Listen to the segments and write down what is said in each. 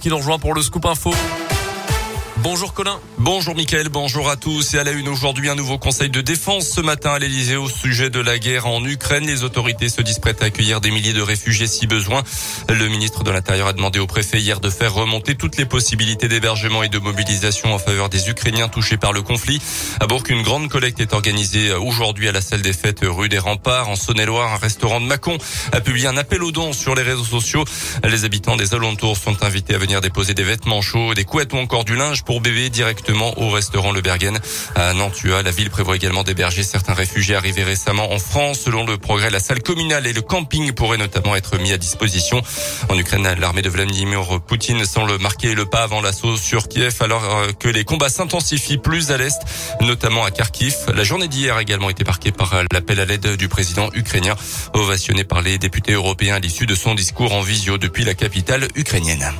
qui nous rejoint pour le Scoop Info. Bonjour Colin. Bonjour Mickaël, bonjour à tous. Et à la une aujourd'hui, un nouveau conseil de défense ce matin à l'Elysée au sujet de la guerre en Ukraine. Les autorités se disent prêtes à accueillir des milliers de réfugiés si besoin. Le ministre de l'Intérieur a demandé au préfet hier de faire remonter toutes les possibilités d'hébergement et de mobilisation en faveur des Ukrainiens touchés par le conflit. À Bourg, une grande collecte est organisée aujourd'hui à la salle des fêtes rue des Remparts. En Saône-et-Loire, un restaurant de Mâcon a publié un appel aux dons sur les réseaux sociaux. Les habitants des alentours sont invités à venir déposer des vêtements chauds, des couettes ou encore du linge pour bébé directement au restaurant Le Bergen à Nantua. La ville prévoit également d'héberger certains réfugiés arrivés récemment en France. Selon le progrès, la salle communale et le camping pourraient notamment être mis à disposition. En Ukraine, l'armée de Vladimir Poutine semble marquer le pas avant l'assaut sur Kiev alors euh, que les combats s'intensifient plus à l'est, notamment à Kharkiv. La journée d'hier a également été marquée par l'appel à l'aide du président ukrainien, ovationné par les députés européens à l'issue de son discours en visio depuis la capitale ukrainienne.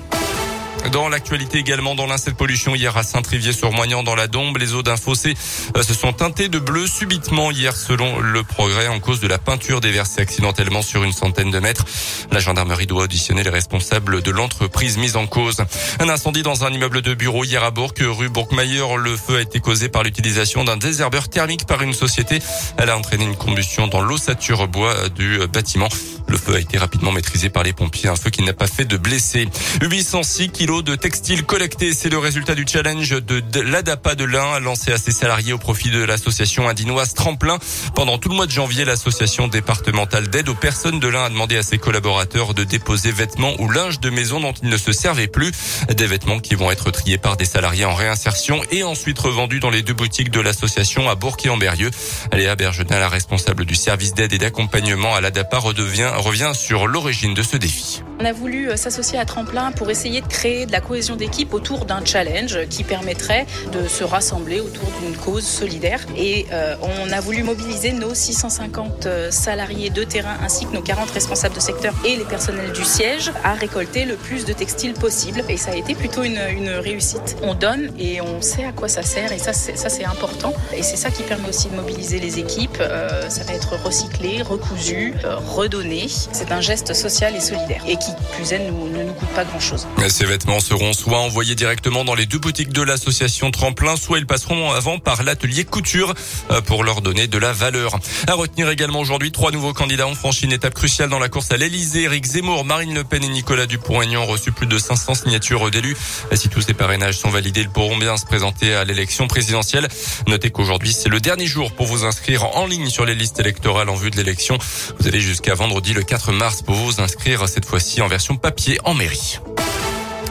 Dans l'actualité également, dans l'incendie pollution hier à Saint-Trivier-sur-Moignan dans la Dombe, les eaux d'un fossé euh, se sont teintées de bleu subitement hier selon le progrès en cause de la peinture déversée accidentellement sur une centaine de mètres. La gendarmerie doit auditionner les responsables de l'entreprise mise en cause. Un incendie dans un immeuble de bureau hier à Bourg, rue Bourgmayer. Le feu a été causé par l'utilisation d'un désherbeur thermique par une société. Elle a entraîné une combustion dans l'ossature bois du bâtiment. Le feu a été rapidement maîtrisé par les pompiers, un feu qui n'a pas fait de blessés. 806 kilos de textiles collectés, c'est le résultat du challenge de l'ADAPA de l'Ain lancé à ses salariés au profit de l'association indinoise Tremplin. Pendant tout le mois de janvier, l'association départementale d'aide aux personnes de l'Ain a demandé à ses collaborateurs de déposer vêtements ou linge de maison dont ils ne se servaient plus. Des vêtements qui vont être triés par des salariés en réinsertion et ensuite revendus dans les deux boutiques de l'association à Bourg et en Berrieux. Léa Bergenin, la responsable du service d'aide et d'accompagnement à l'ADAPA, redevient revient sur l'origine de ce défi. On a voulu euh, s'associer à Tremplin pour essayer de créer de la cohésion d'équipe autour d'un challenge qui permettrait de se rassembler autour d'une cause solidaire. Et euh, on a voulu mobiliser nos 650 euh, salariés de terrain ainsi que nos 40 responsables de secteur et les personnels du siège à récolter le plus de textiles possible. Et ça a été plutôt une, réussite. On donne et on sait à quoi ça sert et ça c'est important. Et c'est ça qui permet aussi de mobiliser les équipes. Ça va être recyclé, recousu, redonné. C'est un geste social et solidaire et qui plus elle ne nous coûte pas grand-chose. Ces vêtements seront soit envoyés directement dans les deux boutiques de l'association Tremplin, soit ils passeront avant par l'atelier couture euh, pour leur donner de la valeur. À retenir également aujourd'hui, trois nouveaux candidats ont franchi une étape cruciale dans la course à l'Elysée. Éric Zemmour, Marine Le Pen et Nicolas Dupont-Aignan ont reçu plus de 500 signatures d'élus. Si tous ces parrainages sont validés, ils pourront bien se présenter à l'élection présidentielle. Notez qu'aujourd'hui, c'est le dernier jour pour vous inscrire en ligne sur les listes électorales en vue de l'élection. Vous avez jusqu'à vendredi le 4 mars pour vous inscrire cette fois-ci en version papier en mairie.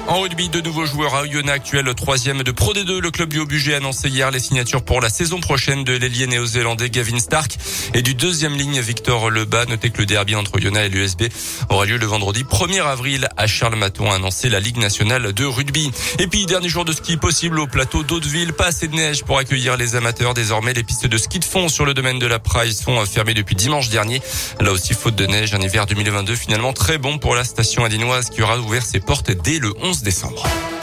En rugby, de nouveaux joueurs à Oyonnax actuel troisième de Pro D2. Le club du Haut-Budget a annoncé hier les signatures pour la saison prochaine de l'ailier néo-zélandais Gavin Stark et du deuxième ligne Victor Lebas. Notez que le derby entre Oyonnax et l'USB aura lieu le vendredi 1er avril à Charles Maton a annoncé la Ligue nationale de rugby. Et puis, dernier jour de ski possible au plateau d'Hauteville. Pas assez de neige pour accueillir les amateurs. Désormais, les pistes de ski de fond sur le domaine de la Praille sont fermées depuis dimanche dernier. Là aussi, faute de neige, un hiver 2022 finalement très bon pour la station indinoise qui aura ouvert ses portes dès le 11 décembre.